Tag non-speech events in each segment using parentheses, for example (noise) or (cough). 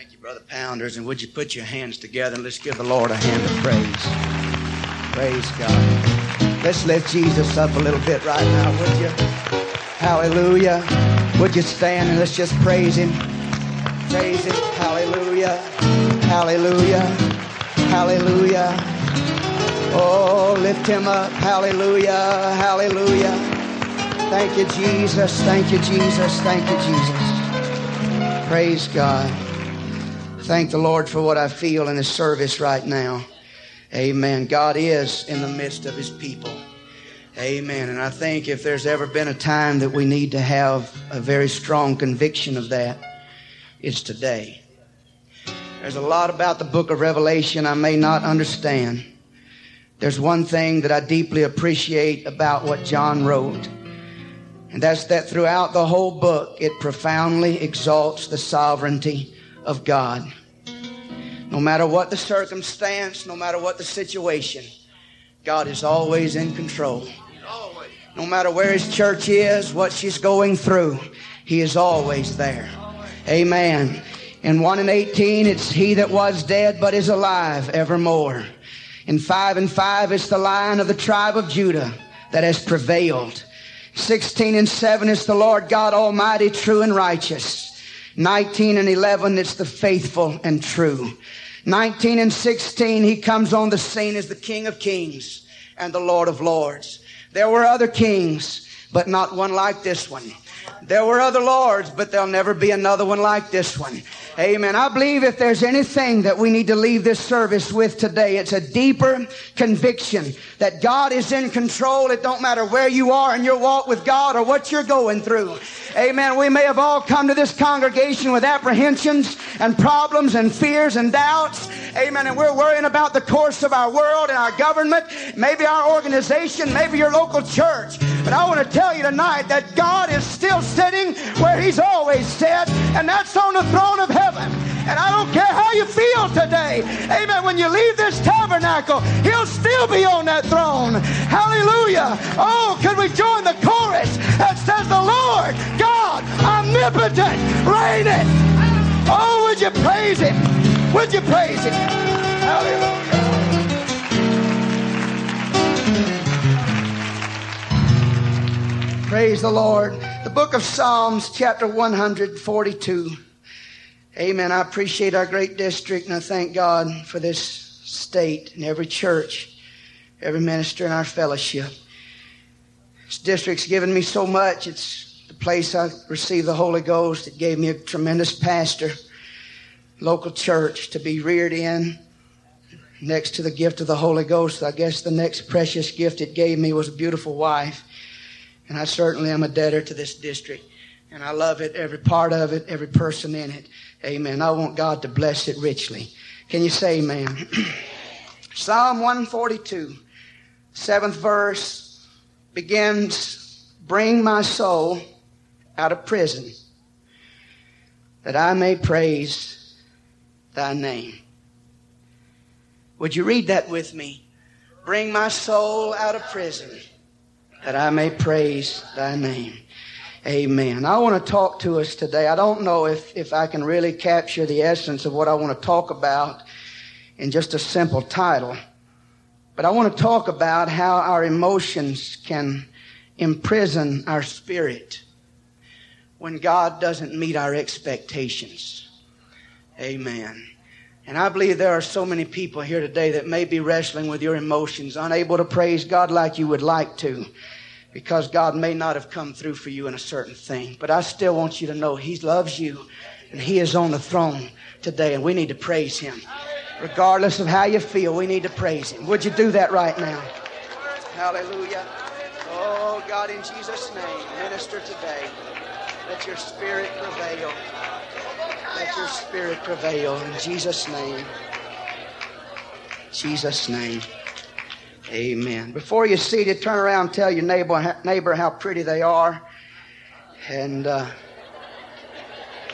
Thank you, Brother Pounders. And would you put your hands together and let's give the Lord a hand of praise. Praise God. Let's lift Jesus up a little bit right now, would you? Hallelujah. Would you stand and let's just praise Him? Praise Him. Hallelujah. Hallelujah. Hallelujah. Oh, lift Him up. Hallelujah. Hallelujah. Thank you, Jesus. Thank you, Jesus. Thank you, Jesus. Praise God. Thank the Lord for what I feel in His service right now. Amen. God is in the midst of His people. Amen. And I think if there's ever been a time that we need to have a very strong conviction of that, it's today. There's a lot about the book of Revelation I may not understand. There's one thing that I deeply appreciate about what John wrote, and that's that throughout the whole book, it profoundly exalts the sovereignty of God. No matter what the circumstance, no matter what the situation, God is always in control. No matter where His church is, what she's going through, He is always there. Amen. In 1 and 18, it's He that was dead but is alive evermore. In 5 and 5, it's the lion of the tribe of Judah that has prevailed. 16 and 7, it's the Lord God Almighty, true and righteous. 19 and 11, it's the faithful and true. 19 and 16, he comes on the scene as the King of Kings and the Lord of Lords. There were other kings, but not one like this one. There were other lords, but there'll never be another one like this one. Amen. I believe if there's anything that we need to leave this service with today, it's a deeper conviction that God is in control. It don't matter where you are in your walk with God or what you're going through. Amen. We may have all come to this congregation with apprehensions and problems and fears and doubts. Amen. And we're worrying about the course of our world and our government, maybe our organization, maybe your local church. But I want to tell you tonight that God is still sitting where He's always sat, and that's on the throne of heaven. And I don't care how you feel today. Amen. When you leave this tabernacle, He'll still be on that throne. Hallelujah. Oh, could we join the chorus that says, The Lord God omnipotent reigneth. Oh, would you praise Him? Would you praise Him? Hallelujah. Praise the Lord. The book of Psalms, chapter 142. Amen. I appreciate our great district and I thank God for this state and every church, every minister in our fellowship. This district's given me so much. It's the place I received the Holy Ghost. It gave me a tremendous pastor, local church to be reared in. Next to the gift of the Holy Ghost, I guess the next precious gift it gave me was a beautiful wife. And I certainly am a debtor to this district. And I love it, every part of it, every person in it. Amen. I want God to bless it richly. Can you say amen? (clears throat) Psalm 142, seventh verse begins, Bring my soul out of prison that I may praise thy name. Would you read that with me? Bring my soul out of prison that I may praise thy name. Amen. I want to talk to us today. I don't know if, if I can really capture the essence of what I want to talk about in just a simple title. But I want to talk about how our emotions can imprison our spirit when God doesn't meet our expectations. Amen. And I believe there are so many people here today that may be wrestling with your emotions, unable to praise God like you would like to, because God may not have come through for you in a certain thing. But I still want you to know He loves you and He is on the throne today, and we need to praise Him. Regardless of how you feel, we need to praise Him. Would you do that right now? Hallelujah. Oh, God, in Jesus' name, minister today. Let your spirit prevail. Let your spirit prevail in Jesus' name. Jesus' name. Amen. Before you seated, turn around and tell your neighbor, neighbor how pretty they are. And uh,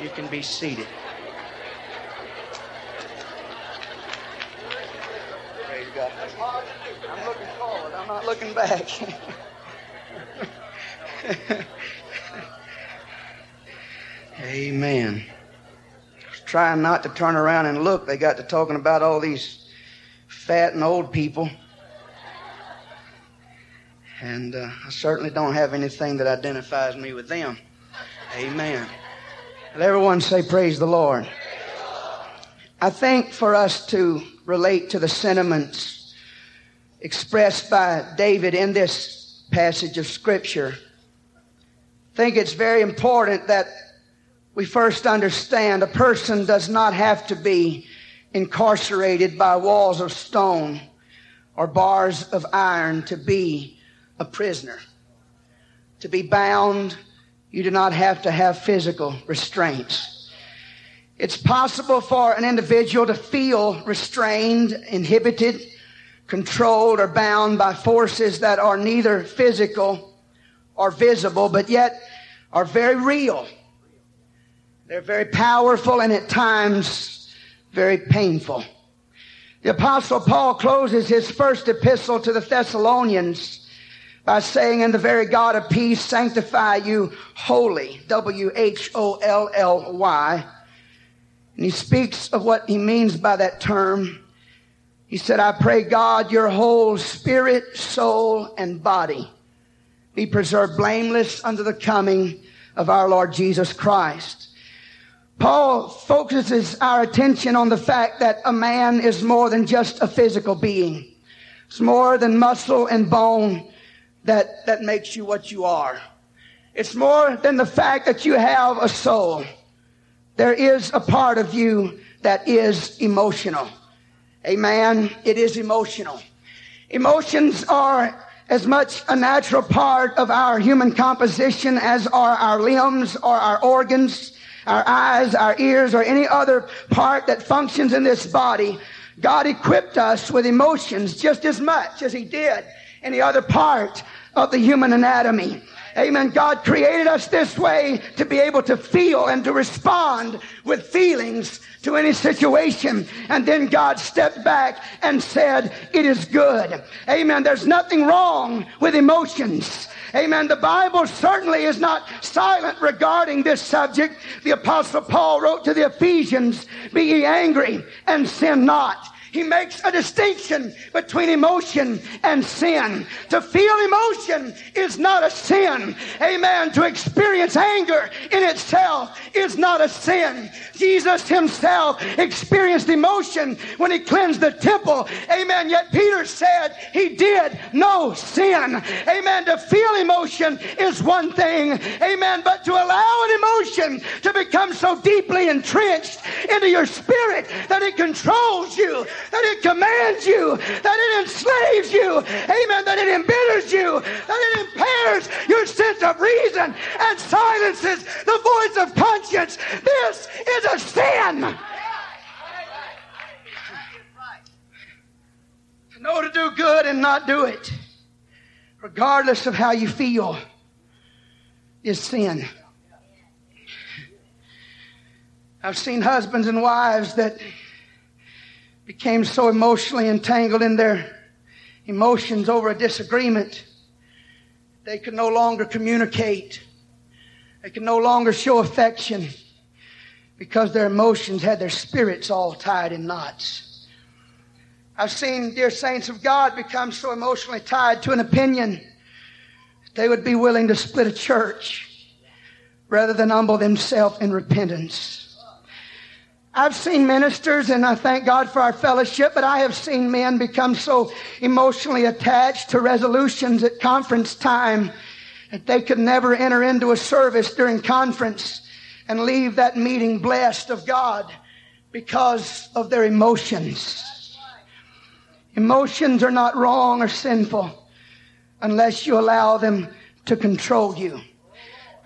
you can be seated. Praise God. I'm looking forward. I'm not looking back. Amen trying not to turn around and look, they got to talking about all these fat and old people. And uh, I certainly don't have anything that identifies me with them. Amen. Let everyone say, Praise the Lord. I think for us to relate to the sentiments expressed by David in this passage of Scripture, I think it's very important that we first understand a person does not have to be incarcerated by walls of stone or bars of iron to be a prisoner. To be bound, you do not have to have physical restraints. It's possible for an individual to feel restrained, inhibited, controlled, or bound by forces that are neither physical or visible, but yet are very real. They're very powerful and at times very painful. The apostle Paul closes his first epistle to the Thessalonians by saying, and the very God of peace sanctify you wholly. W-H-O-L-L-Y. And he speaks of what he means by that term. He said, I pray God your whole spirit, soul, and body be preserved blameless unto the coming of our Lord Jesus Christ. Paul focuses our attention on the fact that a man is more than just a physical being. It's more than muscle and bone that, that makes you what you are. It's more than the fact that you have a soul. There is a part of you that is emotional. Amen. It is emotional. Emotions are as much a natural part of our human composition as are our limbs or our organs our eyes, our ears, or any other part that functions in this body, God equipped us with emotions just as much as He did any other part of the human anatomy. Amen. God created us this way to be able to feel and to respond with feelings to any situation. And then God stepped back and said, it is good. Amen. There's nothing wrong with emotions. Amen. The Bible certainly is not silent regarding this subject. The apostle Paul wrote to the Ephesians, be ye angry and sin not. He makes a distinction between emotion and sin. To feel emotion is not a sin. Amen. To experience anger in itself is not a sin. Jesus himself experienced emotion when he cleansed the temple. Amen. Yet Peter said he did no sin. Amen. To feel emotion is one thing. Amen. But to allow an emotion to become so deeply entrenched into your spirit that it controls you, that it commands you, that it enslaves you, amen, that it embitters you, that it impairs your sense of reason and silences the voice of conscience. This is a sin. To know to do good and not do it, regardless of how you feel, is sin. I've seen husbands and wives that became so emotionally entangled in their emotions over a disagreement, they could no longer communicate. They could no longer show affection because their emotions had their spirits all tied in knots. I've seen dear saints of God become so emotionally tied to an opinion they would be willing to split a church rather than humble themselves in repentance. I've seen ministers, and I thank God for our fellowship, but I have seen men become so emotionally attached to resolutions at conference time that they could never enter into a service during conference and leave that meeting blessed of God because of their emotions. Emotions are not wrong or sinful unless you allow them to control you.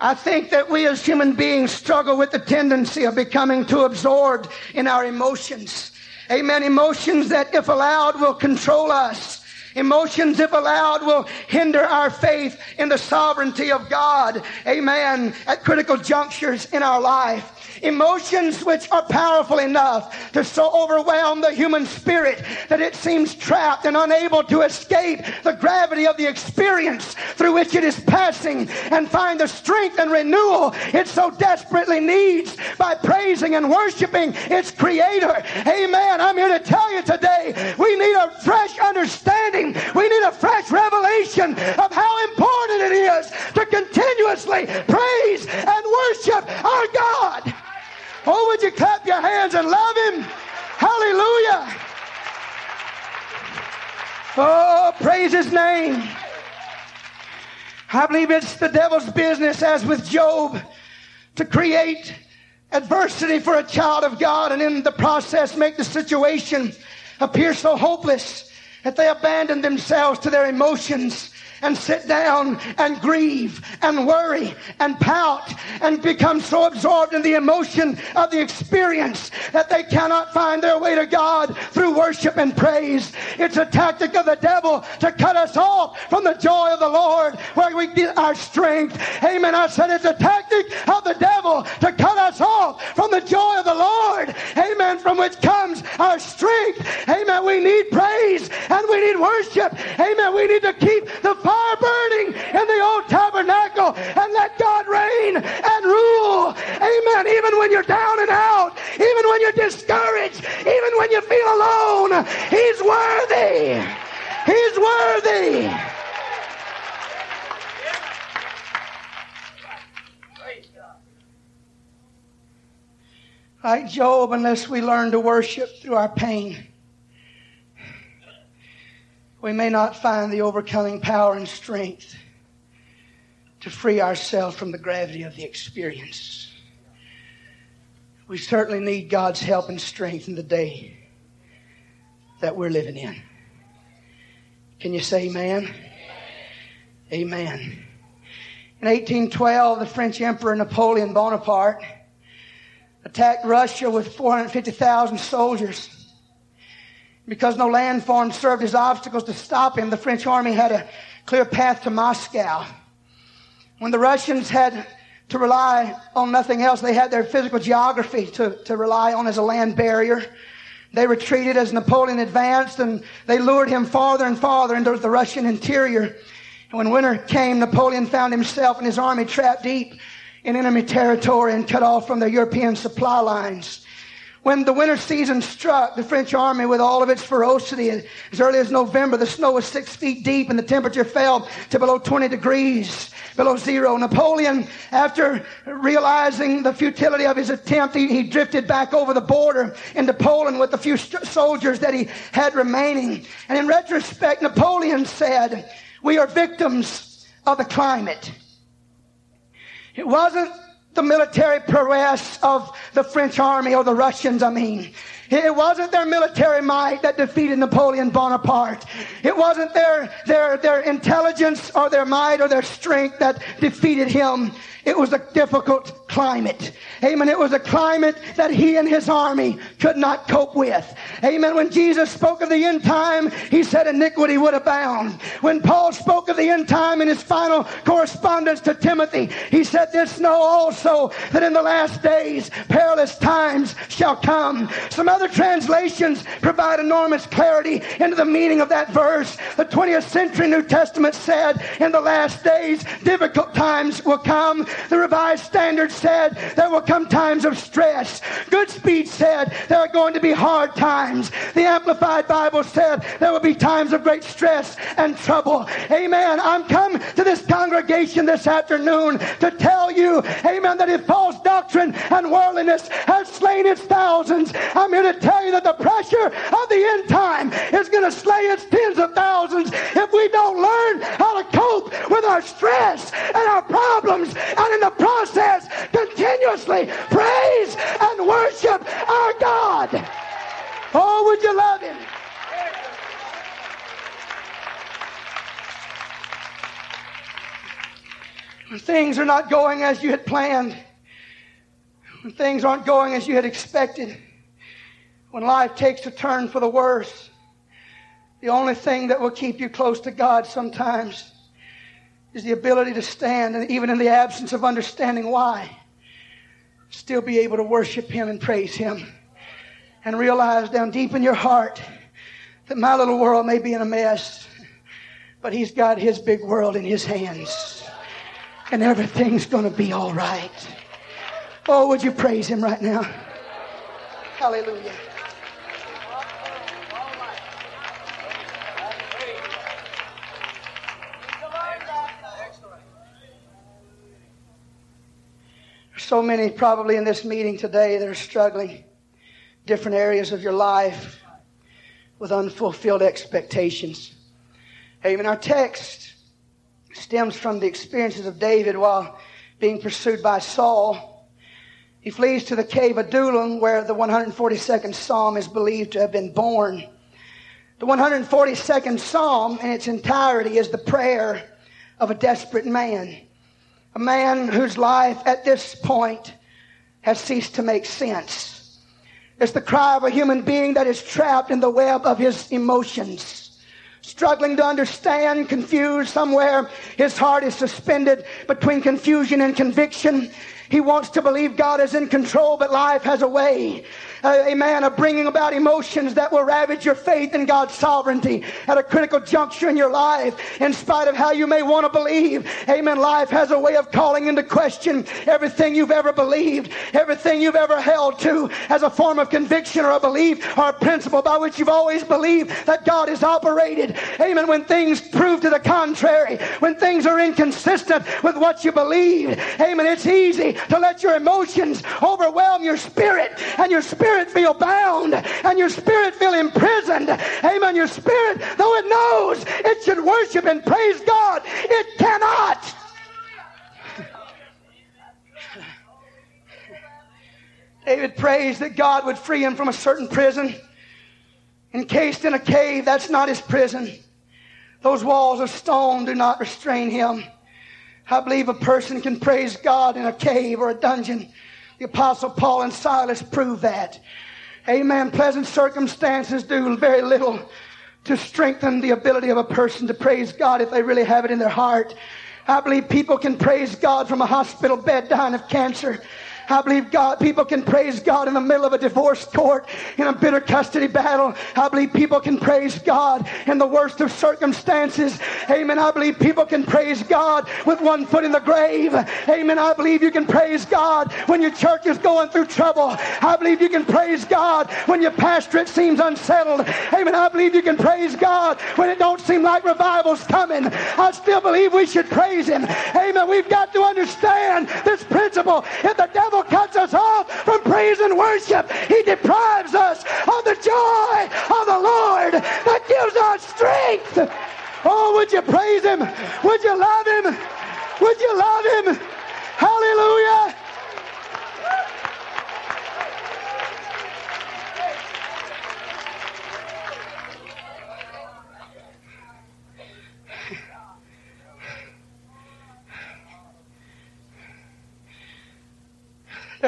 I think that we as human beings struggle with the tendency of becoming too absorbed in our emotions. Amen. Emotions that, if allowed, will control us. Emotions, if allowed, will hinder our faith in the sovereignty of God. Amen. At critical junctures in our life. Emotions which are powerful enough to so overwhelm the human spirit that it seems trapped and unable to escape the gravity of the experience through which it is passing and find the strength and renewal it so desperately needs by praising and worshiping its creator. Amen. I'm here to tell you today we need a fresh understanding. We need a fresh revelation of how important it is to continuously praise and worship our God. Oh, would you clap your hands and love Him? Hallelujah. Oh, praise His name. I believe it's the devil's business, as with Job, to create adversity for a child of God and in the process make the situation appear so hopeless that they abandon themselves to their emotions and sit down and grieve and worry and pout and become so absorbed in the emotion of the experience that they cannot find their way to God through worship and praise. It's a tactic of the devil to cut us off from the joy of the Lord where we get our strength. Amen. I said it's a tactic of the devil to cut us off from the joy of the Lord. Amen. From which comes our strength. Amen. We need praise and we need worship. Amen. We need to keep the fire burning in the old tabernacle and let God reign and rule. Amen. Even when you're down and out, even when you're discouraged, even when you feel alone, He's worthy. He's worthy. Like Job, unless we learn to worship through our pain we may not find the overcoming power and strength to free ourselves from the gravity of the experience. We certainly need God's help and strength in the day that we're living in. Can you say amen? Amen. In 1812, the French Emperor Napoleon Bonaparte attacked Russia with 450,000 soldiers. Because no landform served as obstacles to stop him, the French army had a clear path to Moscow. When the Russians had to rely on nothing else, they had their physical geography to, to rely on as a land barrier. They retreated as Napoleon advanced and they lured him farther and farther into the Russian interior. And when winter came, Napoleon found himself and his army trapped deep in enemy territory and cut off from the European supply lines. When the winter season struck, the French army, with all of its ferocity, as early as November, the snow was six feet deep and the temperature fell to below 20 degrees, below zero. Napoleon, after realizing the futility of his attempt, he, he drifted back over the border into Poland with the few st- soldiers that he had remaining. And in retrospect, Napoleon said, We are victims of the climate. It wasn't the military prowess of the French army or the Russians, I mean. It wasn't their military might that defeated Napoleon Bonaparte. It wasn't their, their, their intelligence or their might or their strength that defeated him. It was a difficult climate. Amen. It was a climate that he and his army could not cope with. Amen. When Jesus spoke of the end time, he said iniquity would abound. When Paul spoke of the end time in his final correspondence to Timothy, he said, This know also that in the last days perilous times shall come. Some other translations provide enormous clarity into the meaning of that verse. The 20th century New Testament said, In the last days difficult times will come. The Revised Standard said there will come times of stress. Goodspeed said there are going to be hard times. The Amplified Bible said there will be times of great stress and trouble. Amen. I'm come to this congregation this afternoon to tell you, amen, that if false doctrine and worldliness has slain its thousands, I'm here to tell you that the pressure of the end time is going to slay its tens of thousands if we don't learn how to cope with our stress and our problems and in the process praise and worship our God. Oh, would you love him? When things are not going as you had planned, when things aren't going as you had expected, when life takes a turn for the worse, the only thing that will keep you close to God sometimes is the ability to stand, and even in the absence of understanding why, still be able to worship Him and praise Him and realize down deep in your heart that my little world may be in a mess, but He's got His big world in His hands and everything's going to be all right. Oh, would you praise Him right now? Hallelujah. So many probably in this meeting today that are struggling different areas of your life with unfulfilled expectations. Amen. Our text stems from the experiences of David while being pursued by Saul. He flees to the cave of Adullam where the 142nd Psalm is believed to have been born. The 142nd Psalm in its entirety is the prayer of a desperate man. A man whose life at this point has ceased to make sense. It's the cry of a human being that is trapped in the web of his emotions. Struggling to understand, confused somewhere. His heart is suspended between confusion and conviction. He wants to believe God is in control, but life has a way uh, amen, of bringing about emotions that will ravage your faith in God's sovereignty at a critical juncture in your life. In spite of how you may want to believe, amen, life has a way of calling into question everything you've ever believed, everything you've ever held to as a form of conviction or a belief or a principle by which you've always believed that God is operated. Amen. When things prove to the contrary, when things are inconsistent with what you believe, amen, it's easy to let your emotions overwhelm your spirit and your spirit spirit feel bound and your spirit feel imprisoned. Amen. Your spirit, though it knows it should worship and praise God, it cannot. David prays that God would free him from a certain prison. Encased in a cave, that's not his prison. Those walls of stone do not restrain him. I believe a person can praise God in a cave or a dungeon the Apostle Paul and Silas prove that. Amen. Pleasant circumstances do very little to strengthen the ability of a person to praise God if they really have it in their heart. I believe people can praise God from a hospital bed dying of cancer. I believe God, people can praise God in the middle of a divorce court, in a bitter custody battle. I believe people can praise God in the worst of circumstances. Amen. I believe people can praise God with one foot in the grave. Amen. I believe you can praise God when your church is going through trouble. I believe you can praise God when your pastorate seems unsettled. Amen. I believe you can praise God when it don't seem like revival's coming. I still believe we should praise Him. Amen. We've got to understand this principle. If the devil devil cuts us off from praise and worship, he deprives us of the joy of the Lord that gives us strength. Oh, would you praise him? Would you love him? Would you love him? Hallelujah.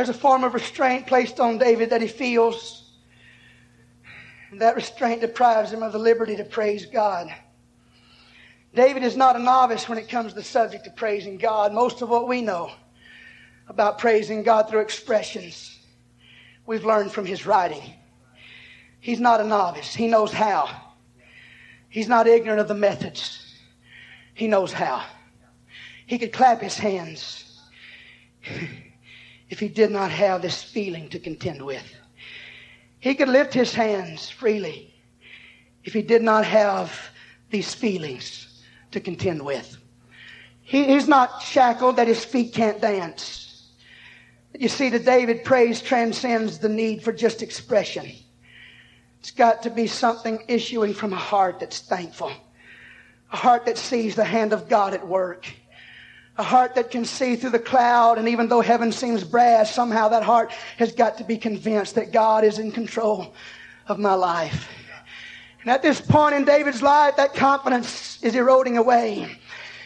There's a form of restraint placed on David that he feels. And that restraint deprives him of the liberty to praise God. David is not a novice when it comes to the subject of praising God. Most of what we know about praising God through expressions, we've learned from his writing. He's not a novice. He knows how. He's not ignorant of the methods. He knows how. He could clap his hands (laughs) if he did not have this feeling to contend with. He could lift his hands freely if he did not have these feelings to contend with. He, he's not shackled that his feet can't dance. You see, the David praise transcends the need for just expression. It's got to be something issuing from a heart that's thankful, a heart that sees the hand of God at work a heart that can see through the cloud, and even though heaven seems brass, somehow that heart has got to be convinced that God is in control of my life. And at this point in David's life, that confidence is eroding away.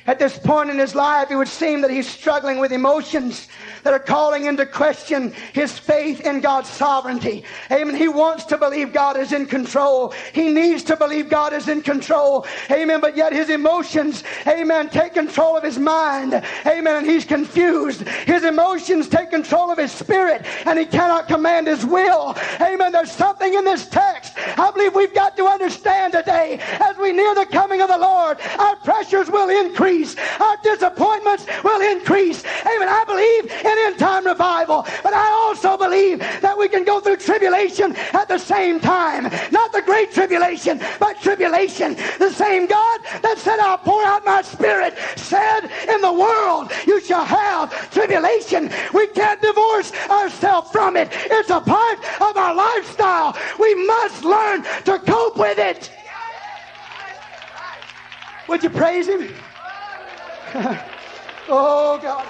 At this point in his life, it would seem that he's struggling with emotions that are calling into question his faith in God's sovereignty. Amen. He wants to believe God is in control. He needs to believe God is in control. Amen. But yet his emotions, amen, take control of his mind. Amen. And he's confused. His emotions take control of his spirit and he cannot command his will. Amen. There's something in this text I believe we've got to understand today as we near the coming of the Lord. Our pressures will increase. Our disappointments will increase. Amen. I believe in end time revival. But I also believe that we can go through tribulation at the same time. Not the great tribulation, but tribulation. The same God that said, I'll pour out my spirit said, In the world you shall have tribulation. We can't divorce ourselves from it. It's a part of our lifestyle. We must learn to cope with it. Would you praise him? (laughs) oh, God.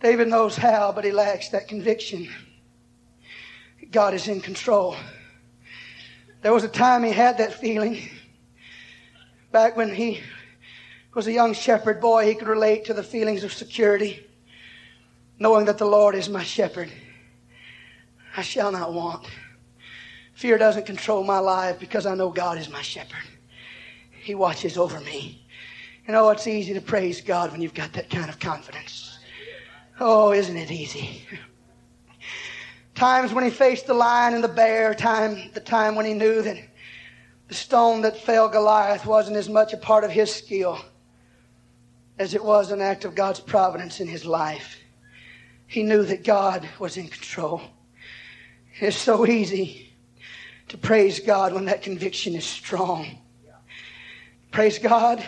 David knows how, but he lacks that conviction. God is in control. There was a time he had that feeling. Back when he was a young shepherd boy, he could relate to the feelings of security, knowing that the Lord is my shepherd. I shall not want. Fear doesn't control my life because I know God is my shepherd. He watches over me. You know, it's easy to praise God when you've got that kind of confidence. Oh, isn't it easy? Times when he faced the lion and the bear, time the time when he knew that the stone that fell Goliath wasn't as much a part of his skill as it was an act of God's providence in his life. He knew that God was in control. It's so easy to praise God when that conviction is strong. Praise God.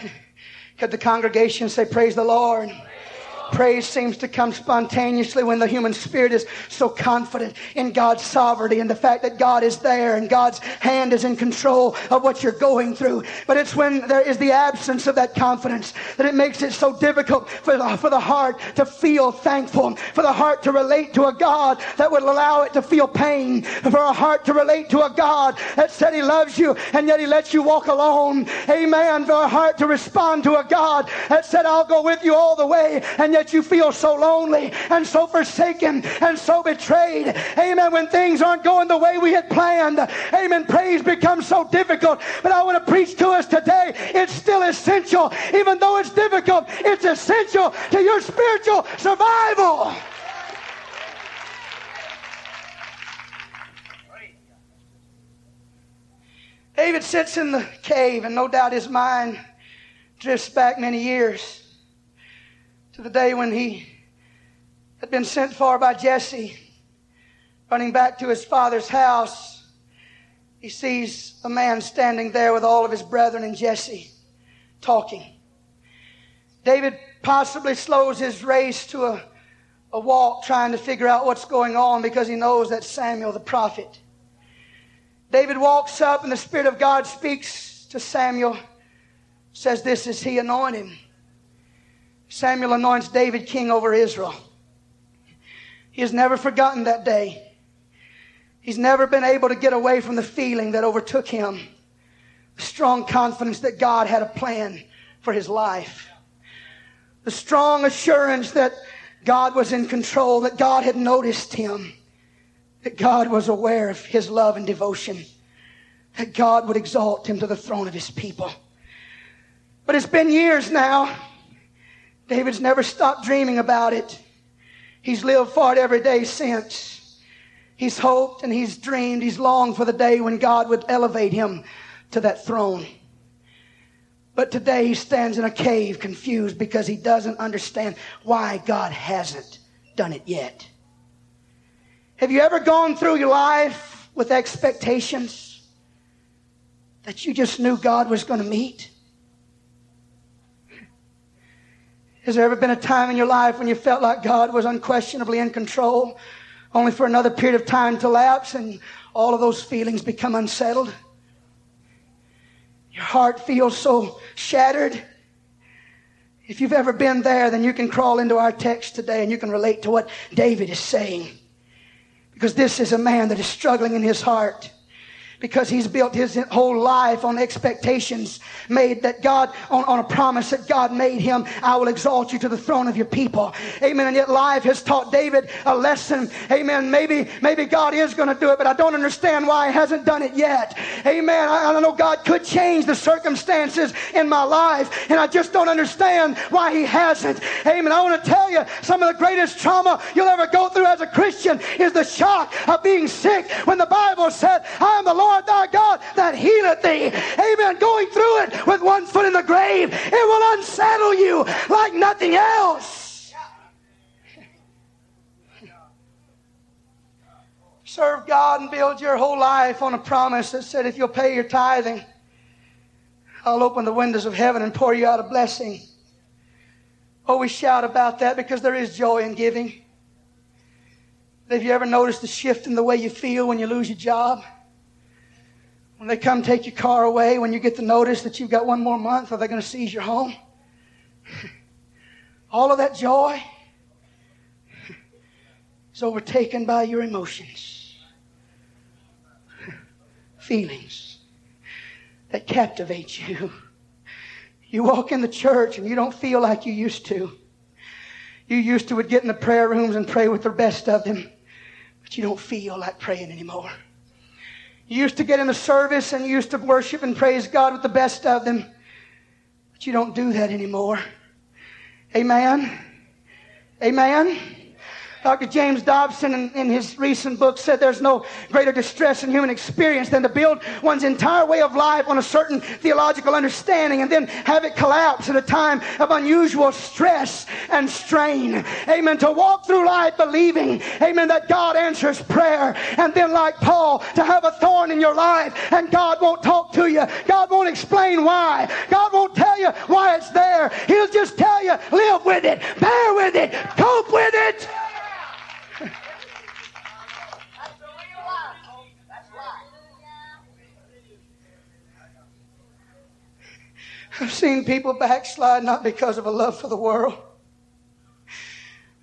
Could the congregation say, Praise the Lord? Praise seems to come spontaneously when the human spirit is so confident in God's sovereignty and the fact that God is there and God's hand is in control of what you're going through. But it's when there is the absence of that confidence that it makes it so difficult for the, for the heart to feel thankful, for the heart to relate to a God that would allow it to feel pain, for a heart to relate to a God that said He loves you and yet He lets you walk alone. Amen. For a heart to respond to a God that said, I'll go with you all the way and yet that you feel so lonely and so forsaken and so betrayed. Amen. When things aren't going the way we had planned. Amen. Praise becomes so difficult. But I want to preach to us today. It's still essential. Even though it's difficult, it's essential to your spiritual survival. David sits in the cave, and no doubt his mind drifts back many years to the day when he had been sent for by Jesse, running back to his father's house. He sees a man standing there with all of his brethren and Jesse talking. David possibly slows his race to a, a walk trying to figure out what's going on because he knows that Samuel the prophet. David walks up and the Spirit of God speaks to Samuel, says, This is he, anoint him. Samuel anoints David king over Israel. He has never forgotten that day. He's never been able to get away from the feeling that overtook him. The strong confidence that God had a plan for his life. The strong assurance that God was in control, that God had noticed him, that God was aware of his love and devotion, that God would exalt him to the throne of his people. But it's been years now. David's never stopped dreaming about it. He's lived for it every day since. He's hoped and he's dreamed, he's longed for the day when God would elevate him to that throne. But today he stands in a cave confused because he doesn't understand why God hasn't done it yet. Have you ever gone through your life with expectations that you just knew God was going to meet? Has there ever been a time in your life when you felt like God was unquestionably in control, only for another period of time to lapse and all of those feelings become unsettled? Your heart feels so shattered. If you've ever been there, then you can crawl into our text today and you can relate to what David is saying. Because this is a man that is struggling in his heart because he's built his whole life on expectations made that God, on, on a promise that God made him, I will exalt you to the throne of your people. Amen. And yet life has taught David a lesson. Amen. Maybe, maybe God is going to do it, but I don't understand why he hasn't done it yet. Amen. I, I know God could change the circumstances in my life, and I just don't understand why he hasn't. Amen. I want to tell you some of the greatest trauma you'll ever go through as a Christian is the shock of being sick when the Bible said, I am the Lord Lord thy God that healeth thee. Amen. Going through it with one foot in the grave, it will unsettle you like nothing else. Serve God and build your whole life on a promise that said, if you'll pay your tithing, I'll open the windows of heaven and pour you out a blessing. Oh, we shout about that because there is joy in giving. Have you ever noticed the shift in the way you feel when you lose your job? When they come take your car away, when you get the notice that you've got one more month, are they going to seize your home? (laughs) All of that joy is overtaken by your emotions, (laughs) feelings that captivate you. You walk in the church and you don't feel like you used to. You used to would get in the prayer rooms and pray with the best of them, but you don't feel like praying anymore. You used to get in the service and you used to worship and praise God with the best of them. But you don't do that anymore. Amen. Amen. Dr. James Dobson, in, in, his recent book, said there's no greater distress in human experience than to build one's entire way of life on a certain theological understanding and then have it collapse at a time of unusual stress and strain. Amen. To walk through life believing, amen, that God answers prayer. And then, like Paul, to have a thorn in your life and God won't talk to you. God won't explain why. God won't tell you why it's there. He'll just tell you, live with it, bear with it, cope with it. I've seen people backslide not because of a love for the world,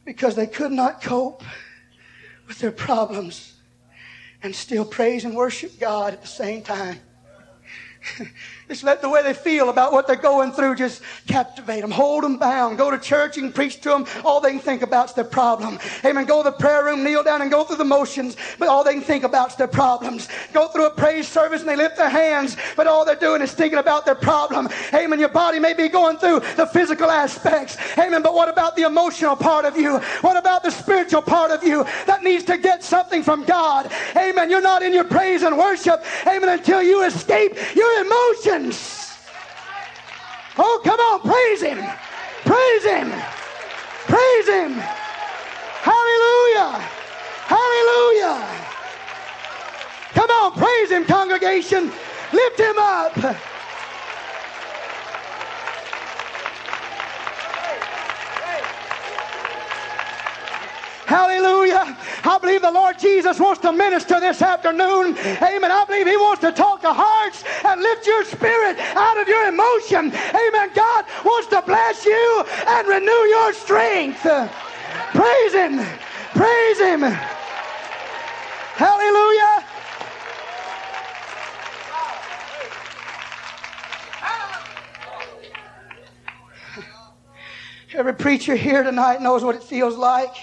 because they could not cope with their problems and still praise and worship God at the same time. (laughs) Just let the way they feel about what they're going through just captivate them, hold them bound. Go to church and preach to them. All they can think about is their problem. Amen. Go to the prayer room, kneel down and go through the motions, but all they can think about is their problems. Go through a praise service and they lift their hands, but all they're doing is thinking about their problem. Amen. Your body may be going through the physical aspects. Amen. But what about the emotional part of you? What about the spiritual part of you that needs to get something from God? Amen. You're not in your praise and worship. Amen. Until you escape emotions. Oh, come on, praise Him. Praise Him. Praise Him. Hallelujah. Hallelujah. Come on, praise Him, congregation. Lift Him up. Hallelujah. I believe the Lord Jesus wants to minister this afternoon. Amen. I believe He wants to talk to hearts and lift your spirit out of your emotion. Amen. God wants to bless you and renew your strength. Praise Him. Praise Him. Hallelujah. Every preacher here tonight knows what it feels like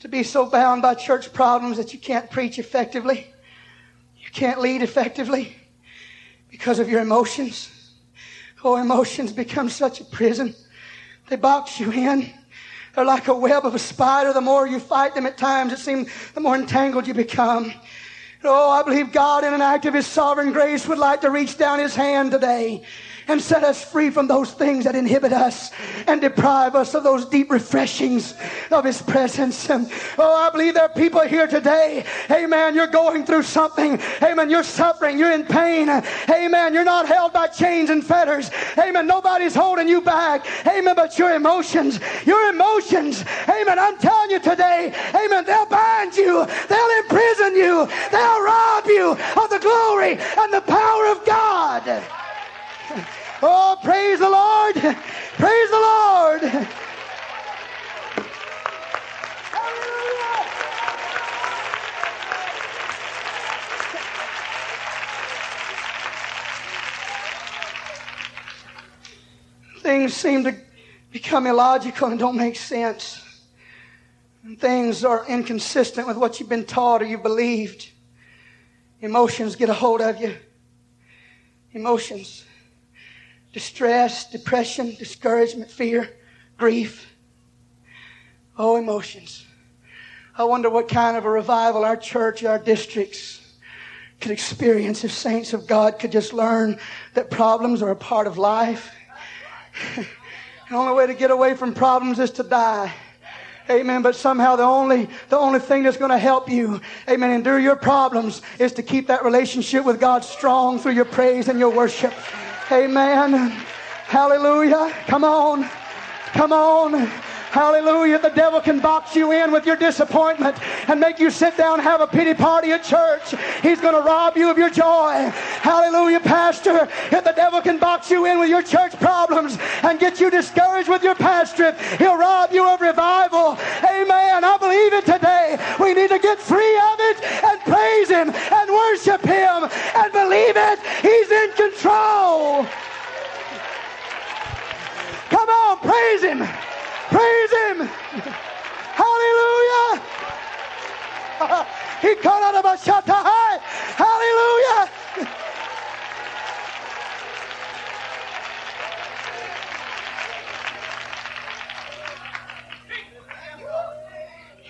to be so bound by church problems that you can't preach effectively, you can't lead effectively because of your emotions. Oh, emotions become such a prison. They box you in. They're like a web of a spider. The more you fight them at times, it seems the more entangled you become. Oh, I believe God, in an act of His sovereign grace, would like to reach down His hand today and set us free from those things that inhibit us and deprive us of those deep refreshings of His presence. And, oh, I believe there are people here today. Amen. You're going through something. Amen. You're suffering. You're in pain. Amen. You're not held by chains and fetters. Amen. Nobody's holding you back. Amen. But your emotions, your emotions. Amen. I'm telling you today. Amen. They'll bind you. They'll imprison you. They'll rob you of the glory and the power of God. (laughs) Oh, praise the Lord. (laughs) Praise the Lord. Things seem to become illogical and don't make sense. And things are inconsistent with what you've been taught or you believed. Emotions get a hold of you. Emotions. Distress, depression, discouragement, fear, grief. Oh, emotions. I wonder what kind of a revival our church, our districts could experience if saints of God could just learn that problems are a part of life. (laughs) the only way to get away from problems is to die. Amen. But somehow the only, the only thing that's going to help you, amen, endure your problems is to keep that relationship with God strong through your praise and your worship. Amen. Hallelujah. Come on. Come on. Hallelujah. The devil can box you in with your disappointment and make you sit down have a pity party at church. He's going to rob you of your joy. Hallelujah, Pastor. If the devil can box you in with your church problems and get you discouraged with your pastorate, he'll rob you of revival. Amen. I believe it today. We need to get free of it and praise him and worship him and believe it. He's in control. Come on, praise him. Praise Him. Hallelujah. (laughs) He called out of a Hallelujah.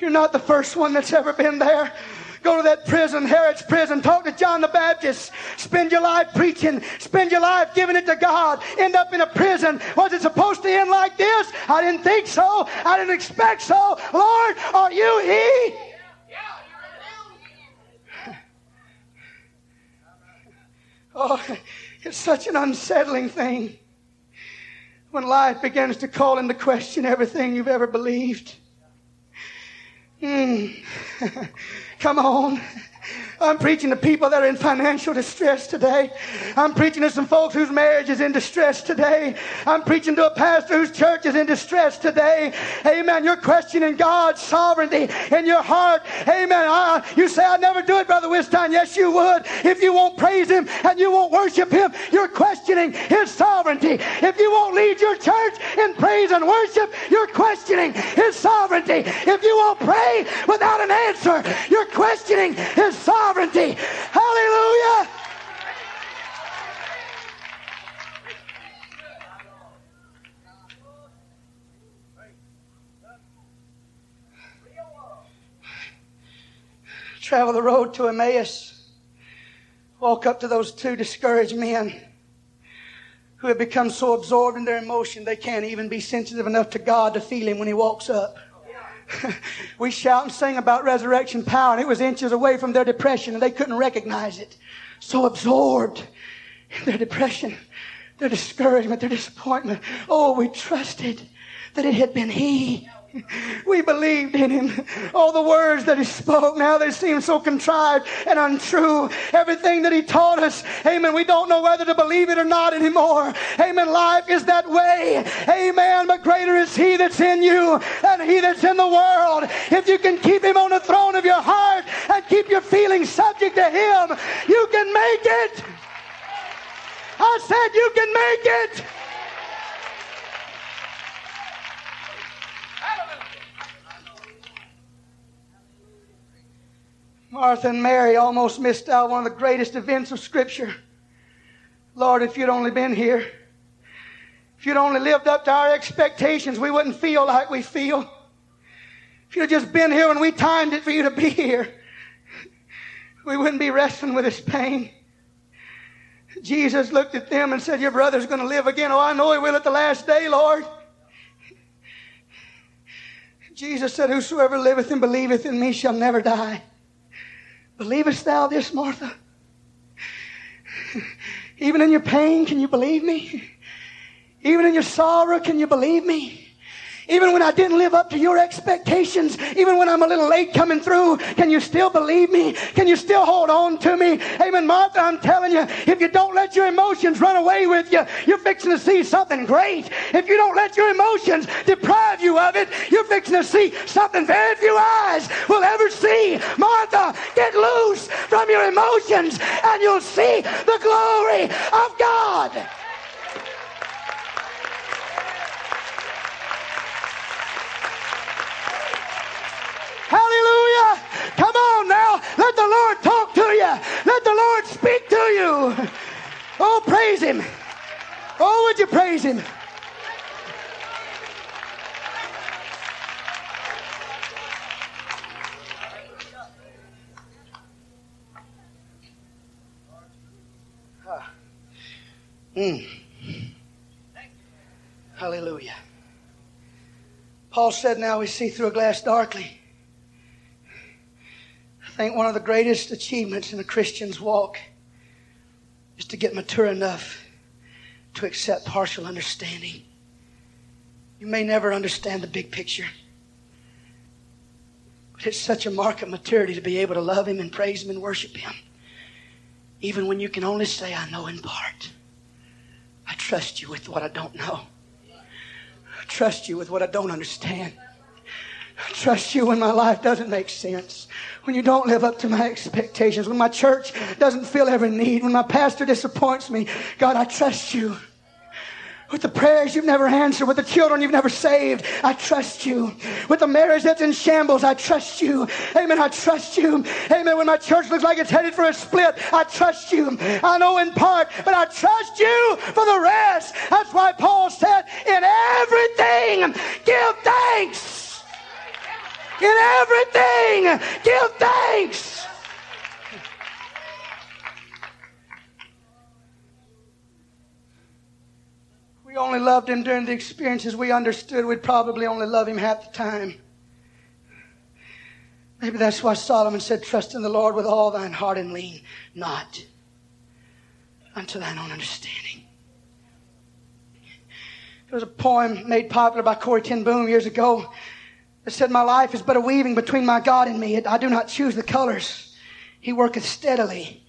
You're not the first one that's ever been there. Go to that prison, Herod's prison. Talk to John the Baptist. Spend your life preaching. Spend your life giving it to God. End up in a prison. Was it supposed to end like this? I didn't think so. I didn't expect so. Lord, are you He? Oh, it's such an unsettling thing when life begins to call into question everything you've ever believed. Mm. (laughs) Come on. I'm preaching to people that are in financial distress today. I'm preaching to some folks whose marriage is in distress today. I'm preaching to a pastor whose church is in distress today. Amen. You're questioning God's sovereignty in your heart. Amen. I, you say, I never do it, Brother Whitstine. Yes, you would. If you won't praise Him and you won't worship Him, you're questioning His sovereignty. If you won't lead your church in praise and worship, you're questioning His sovereignty. If you won't pray without an answer, you're questioning His sovereignty sovereignty. Hallelujah. Travel the road to Emmaus. Walk up to those two discouraged men who have become so absorbed in their emotion they can't even be sensitive enough to God to feel Him when He walks up. (laughs) we shout and sing about resurrection power, and it was inches away from their depression, and they couldn't recognize it. So absorbed in their depression, their discouragement, their disappointment. Oh, we trusted that it had been He we believed in him. All the words that he spoke, now they seem so contrived and untrue. Everything that he taught us, amen, we don't know whether to believe it or not anymore. Amen. Life is that way. Amen. But greater is he that's in you than he that's in the world. If you can keep him on the throne of your heart and keep your feelings subject to him, you can make it. I said you can make it. Martha and Mary almost missed out one of the greatest events of Scripture. Lord, if you'd only been here, if you'd only lived up to our expectations, we wouldn't feel like we feel. If you'd just been here when we timed it for you to be here, we wouldn't be wrestling with this pain. Jesus looked at them and said, Your brother's going to live again. Oh, I know he will at the last day, Lord. Jesus said, Whosoever liveth and believeth in me shall never die. Believest thou this, Martha? Even in your pain, can you believe me? Even in your sorrow, can you believe me? Even when I didn't live up to your expectations, even when I'm a little late coming through, can you still believe me? Can you still hold on to me? Amen. Martha, I'm telling you, if you don't let your emotions run away with you, you're fixing to see something great. If you don't let your emotions deprive you of it, you're fixing to see something very few eyes will ever see. Martha, get loose from your emotions and you'll see the glory of God. Would you praise Him? Mm. Hallelujah. Paul said, Now we see through a glass darkly. I think one of the greatest achievements in a Christian's walk is to get mature enough to accept partial understanding. You may never understand the big picture, but it's such a mark of maturity to be able to love Him and praise Him and worship Him, even when you can only say, I know in part. I trust you with what I don't know. I trust you with what I don't understand. I trust you when my life doesn't make sense. When you don't live up to my expectations. When my church doesn't fill every need. When my pastor disappoints me. God, I trust you with the prayers you've never answered, with the children you've never saved. I trust you. With the marriage that's in shambles, I trust you. Amen. I trust you. Amen. When my church looks like it's headed for a split, I trust you. I know in part, but I trust you for the rest. That's why Paul said, in everything, give thanks. In everything, give thanks. We only loved him during the experiences we understood, we'd probably only love him half the time. Maybe that's why Solomon said, Trust in the Lord with all thine heart and lean not unto thine own understanding. There was a poem made popular by Corrie ten Boom years ago that said, My life is but a weaving between my God and me. I do not choose the colors. He worketh steadily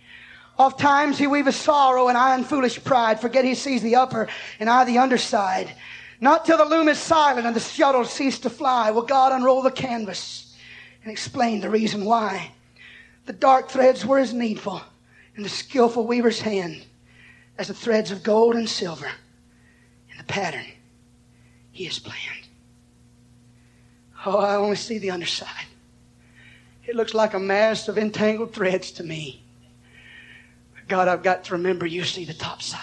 Oft times he weaveth sorrow and I in foolish pride forget he sees the upper and I the underside. Not till the loom is silent and the shuttle cease to fly will God unroll the canvas and explain the reason why. The dark threads were as needful in the skillful weaver's hand as the threads of gold and silver in the pattern he has planned. Oh, I only see the underside. It looks like a mass of entangled threads to me. God, I've got to remember you see the top side.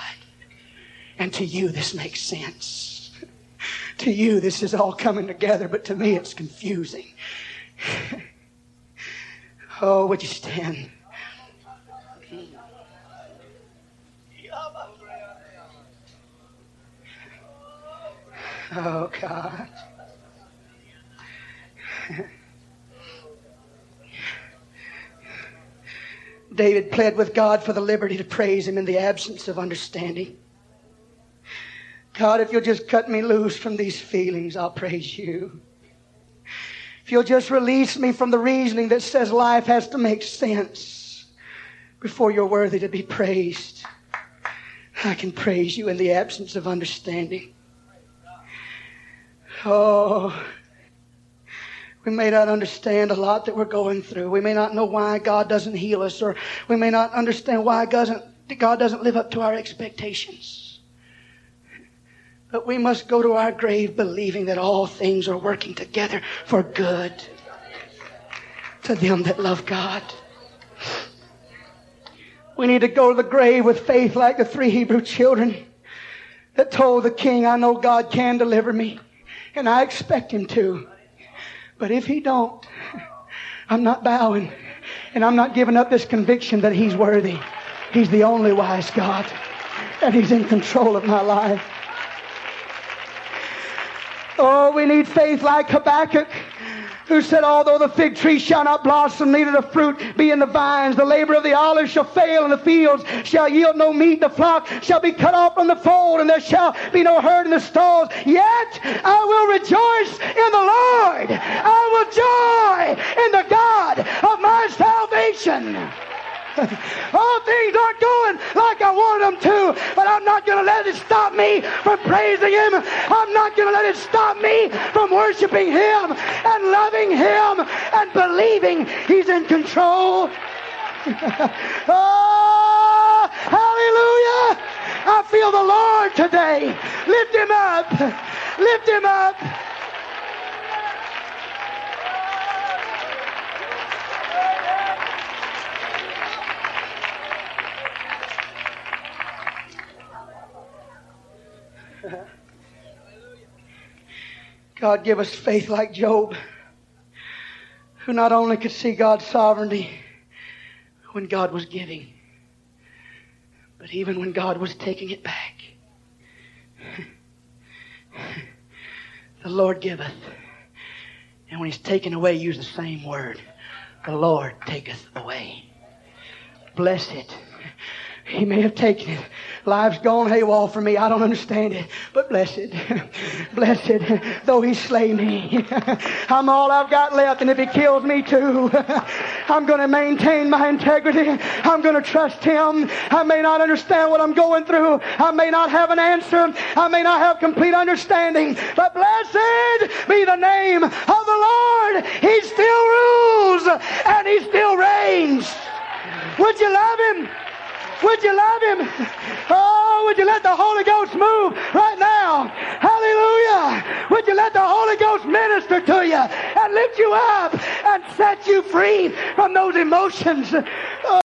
And to you, this makes sense. (laughs) to you, this is all coming together, but to me, it's confusing. (laughs) oh, would you stand? Oh, God. (laughs) David pled with God for the liberty to praise him in the absence of understanding. God, if you'll just cut me loose from these feelings, I'll praise you. If you'll just release me from the reasoning that says life has to make sense before you're worthy to be praised, I can praise you in the absence of understanding. Oh, we may not understand a lot that we're going through. We may not know why God doesn't heal us, or we may not understand why God doesn't, God doesn't live up to our expectations. But we must go to our grave believing that all things are working together for good to them that love God. We need to go to the grave with faith like the three Hebrew children that told the king, I know God can deliver me, and I expect him to. But if he don't, I'm not bowing. And I'm not giving up this conviction that he's worthy. He's the only wise God. And he's in control of my life. Oh, we need faith like Habakkuk who said, Although the fig tree shall not blossom, neither the fruit be in the vines, the labor of the olive shall fail, and the fields shall yield no meat, the flock shall be cut off from the fold, and there shall be no herd in the stalls. Yet I will rejoice in the Lord. I will joy in the God of my salvation. (laughs) All things aren't going like I wanted them to, but I'm not going to let it stop me from praising Him. I'm not going to let it stop me from worshiping Him and loving Him and believing He's in control. (laughs) oh, hallelujah! I feel the Lord today. Lift Him up. Lift Him up. (laughs) God give us faith like Job, who not only could see God's sovereignty when God was giving, but even when God was taking it back. (laughs) the Lord giveth. And when He's taken away, use the same word. The Lord taketh away. Bless it. He may have taken it. Life's gone haywall for me. I don't understand it. But blessed, (laughs) blessed, though he slay me. (laughs) I'm all I've got left, and if he kills me too, (laughs) I'm going to maintain my integrity. I'm going to trust him. I may not understand what I'm going through. I may not have an answer. I may not have complete understanding. But blessed be the name of the Lord. He still rules, and he still reigns. Would you love him? Would you love him? Oh, would you let the Holy Ghost move right now? Hallelujah. Would you let the Holy Ghost minister to you and lift you up and set you free from those emotions? Oh,